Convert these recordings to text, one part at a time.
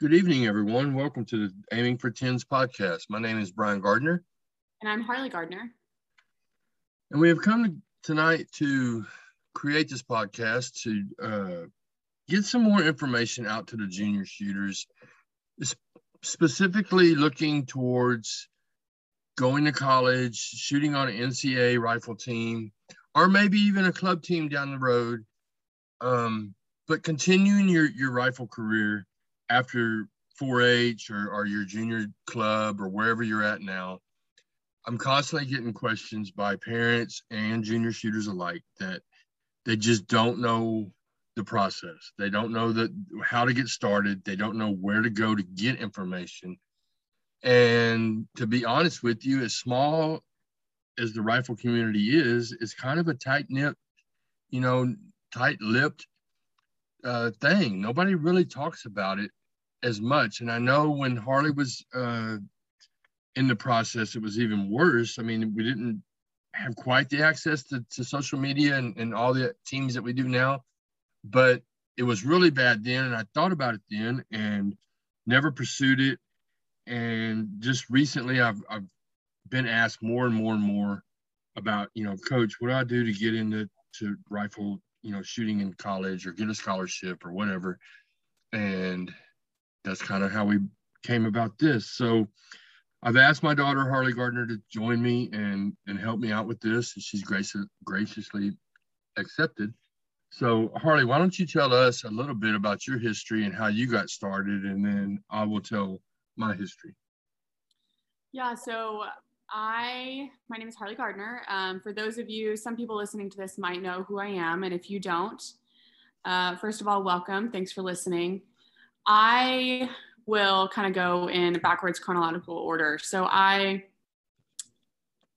Good evening, everyone. Welcome to the Aiming for Tens podcast. My name is Brian Gardner. And I'm Harley Gardner. And we have come tonight to create this podcast to uh, get some more information out to the junior shooters, specifically looking towards going to college, shooting on an NCAA rifle team, or maybe even a club team down the road. Um, but continuing your, your rifle career after 4-H or, or your junior club or wherever you're at now, I'm constantly getting questions by parents and junior shooters alike that they just don't know the process. They don't know that how to get started. They don't know where to go to get information. And to be honest with you, as small as the rifle community is, it's kind of a tight knit, you know, tight lipped uh, thing. Nobody really talks about it as much. And I know when Harley was uh, in the process, it was even worse. I mean, we didn't have quite the access to, to social media and, and all the teams that we do now, but it was really bad then. And I thought about it then and never pursued it. And just recently, I've, I've been asked more and more and more about, you know, coach, what do I do to get into to rifle, you know, shooting in college or get a scholarship or whatever. And that's kind of how we came about this. So I've asked my daughter Harley Gardner to join me and and help me out with this, and she's gracious, graciously accepted. So Harley, why don't you tell us a little bit about your history and how you got started, and then I will tell my history. Yeah, so I my name is Harley Gardner. Um, for those of you, some people listening to this might know who I am, and if you don't, uh, first of all, welcome. Thanks for listening. I will kind of go in backwards chronological order. So I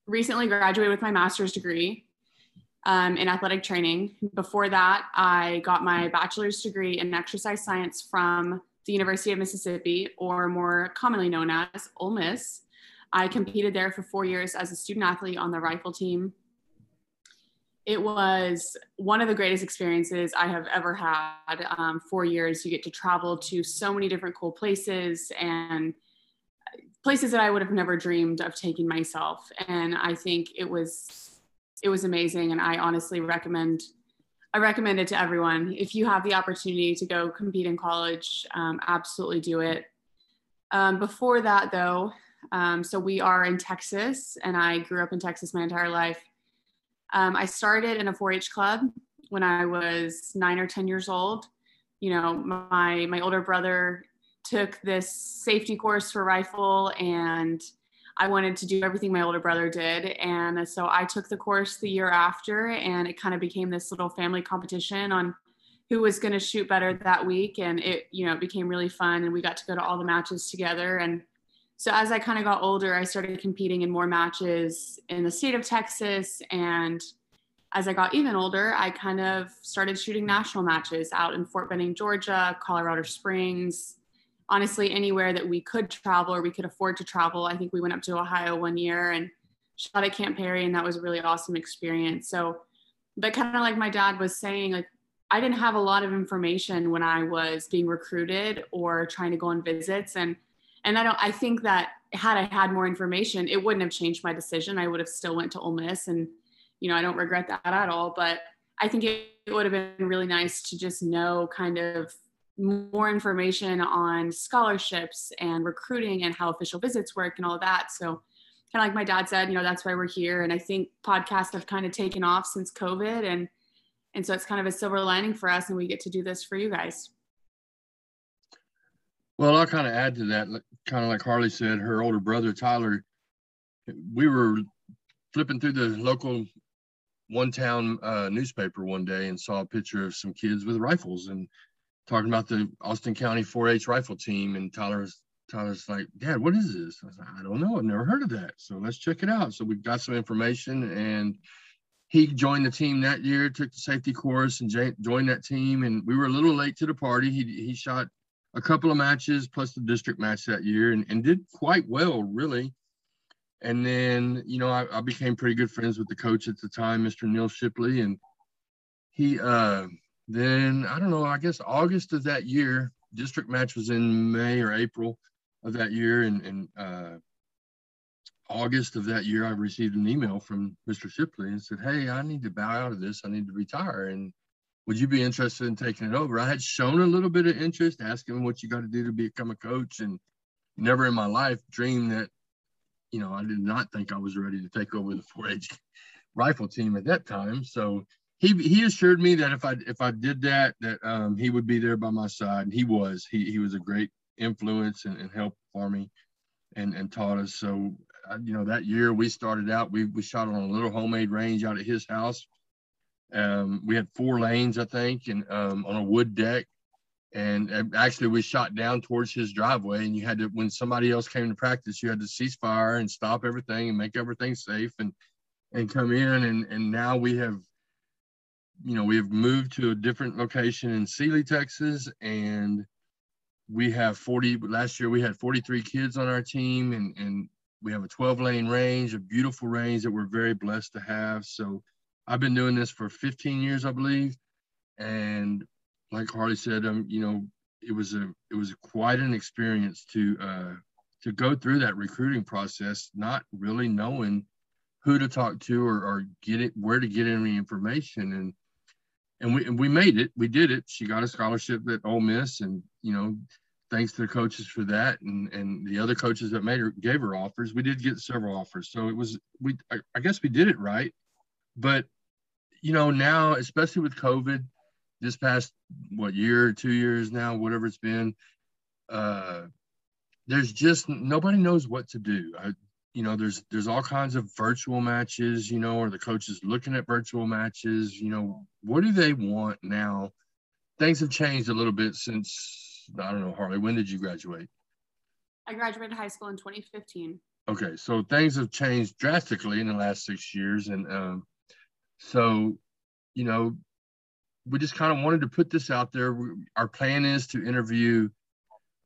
recently graduated with my master's degree um, in athletic training. Before that, I got my bachelor's degree in exercise science from the University of Mississippi, or more commonly known as Ole Miss. I competed there for four years as a student athlete on the rifle team it was one of the greatest experiences I have ever had. Um, four years, you get to travel to so many different cool places and places that I would have never dreamed of taking myself. And I think it was it was amazing. And I honestly recommend I recommend it to everyone. If you have the opportunity to go compete in college, um, absolutely do it. Um, before that, though, um, so we are in Texas, and I grew up in Texas my entire life. Um, I started in a 4-H club when I was nine or 10 years old. You know, my my older brother took this safety course for rifle, and I wanted to do everything my older brother did. And so I took the course the year after, and it kind of became this little family competition on who was going to shoot better that week. And it, you know, it became really fun, and we got to go to all the matches together. And so as I kind of got older, I started competing in more matches in the state of Texas. And as I got even older, I kind of started shooting national matches out in Fort Benning, Georgia, Colorado Springs, honestly, anywhere that we could travel or we could afford to travel. I think we went up to Ohio one year and shot at Camp Perry, and that was a really awesome experience. So, but kind of like my dad was saying, like, I didn't have a lot of information when I was being recruited or trying to go on visits. And and I don't I think that had I had more information, it wouldn't have changed my decision. I would have still went to Ole Miss and you know, I don't regret that at all, but I think it, would have been really nice to just know kind of more information on scholarships and recruiting and how official visits work and all that. So kind of like my dad said, you know, that's why we're here. And I think podcasts have kind of taken off since COVID and and so it's kind of a silver lining for us and we get to do this for you guys. Well, I'll kind of add to that, kind of like Harley said, her older brother Tyler. We were flipping through the local one town uh, newspaper one day and saw a picture of some kids with rifles and talking about the Austin County 4-H rifle team. And Tyler's Tyler's like, Dad, what is this? I like, I don't know. I've never heard of that. So let's check it out. So we got some information and he joined the team that year, took the safety course and joined that team. And we were a little late to the party. He, he shot a couple of matches plus the district match that year and, and did quite well, really. And then, you know, I, I became pretty good friends with the coach at the time, Mr. Neil Shipley. And he, uh, then I don't know, I guess August of that year, district match was in May or April of that year, and, and uh, August of that year, I received an email from Mr. Shipley and said, "Hey, I need to bow out of this. I need to retire, and would you be interested in taking it over?" I had shown a little bit of interest, asking what you got to do to become a coach, and never in my life dreamed that, you know, I did not think I was ready to take over the 4-H rifle team at that time. So he he assured me that if I if I did that, that um, he would be there by my side, and he was. He he was a great influence and, and help for me, and and taught us. So you know, that year we started out, we, we shot on a little homemade range out at his house. Um, we had four lanes, I think, and um, on a wood deck. And actually, we shot down towards his driveway. And you had to, when somebody else came to practice, you had to cease fire and stop everything and make everything safe and and come in. And and now we have, you know, we have moved to a different location in Sealy, Texas, and we have 40 last year we had 43 kids on our team and and we have a 12 lane range, a beautiful range that we're very blessed to have. So I've been doing this for 15 years, I believe. And like Harley said, um, you know, it was a it was quite an experience to uh, to go through that recruiting process, not really knowing who to talk to or, or get it where to get any information and and we and we made it. We did it. She got a scholarship at Ole Miss, and you know, thanks to the coaches for that and and the other coaches that made her gave her offers we did get several offers so it was we I, I, guess we did it right but you know now especially with covid this past what year two years now whatever it's been uh there's just nobody knows what to do I, you know there's there's all kinds of virtual matches you know or the coaches looking at virtual matches you know what do they want now things have changed a little bit since I don't know, Harley, when did you graduate? I graduated high school in 2015. Okay, so things have changed drastically in the last six years. And um, so, you know, we just kind of wanted to put this out there. Our plan is to interview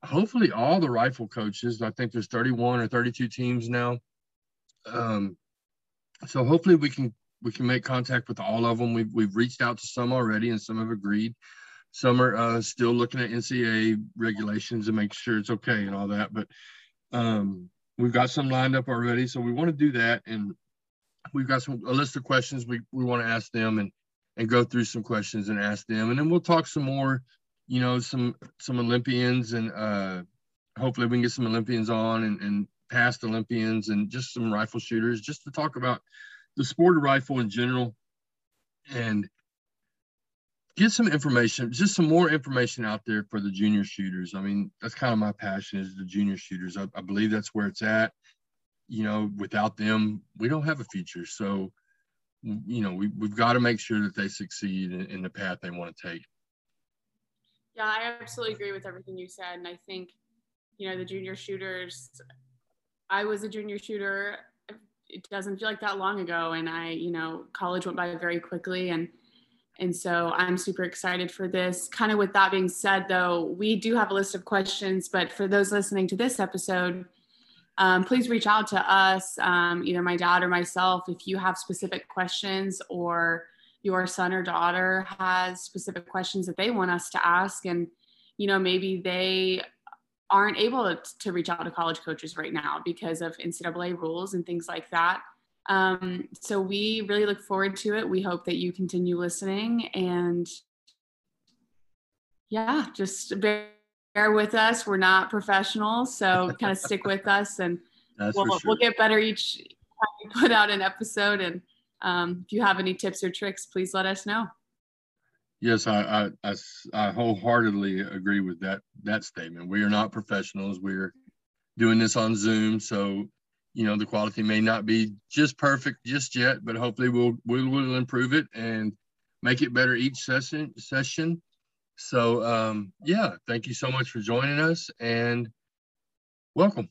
hopefully all the rifle coaches. I think there's 31 or 32 teams now. Um, so hopefully we can we can make contact with all of them. We've we've reached out to some already, and some have agreed. Some are uh, still looking at NCAA regulations and make sure it's okay and all that. But um, we've got some lined up already, so we want to do that. And we've got some a list of questions we, we want to ask them and and go through some questions and ask them, and then we'll talk some more. You know, some some Olympians and uh, hopefully we can get some Olympians on and, and past Olympians and just some rifle shooters just to talk about the sport of rifle in general and get some information, just some more information out there for the junior shooters. I mean, that's kind of my passion is the junior shooters. I, I believe that's where it's at. You know, without them, we don't have a future. So, you know, we, we've got to make sure that they succeed in, in the path they want to take. Yeah, I absolutely agree with everything you said. And I think, you know, the junior shooters, I was a junior shooter. It doesn't feel like that long ago. And I, you know, college went by very quickly. And and so I'm super excited for this. Kind of with that being said, though, we do have a list of questions, but for those listening to this episode, um, please reach out to us, um, either my dad or myself, if you have specific questions or your son or daughter has specific questions that they want us to ask. And, you know, maybe they aren't able to reach out to college coaches right now because of NCAA rules and things like that. Um, so we really look forward to it. We hope that you continue listening and yeah, just bear, bear with us. We're not professionals, so kind of stick with us and we'll, sure. we'll get better each time we put out an episode. And um, if you have any tips or tricks, please let us know. Yes, I, I, I, I wholeheartedly agree with that that statement. We are not professionals. We're doing this on Zoom, so you know the quality may not be just perfect just yet but hopefully we'll we'll, we'll improve it and make it better each session session so um yeah thank you so much for joining us and welcome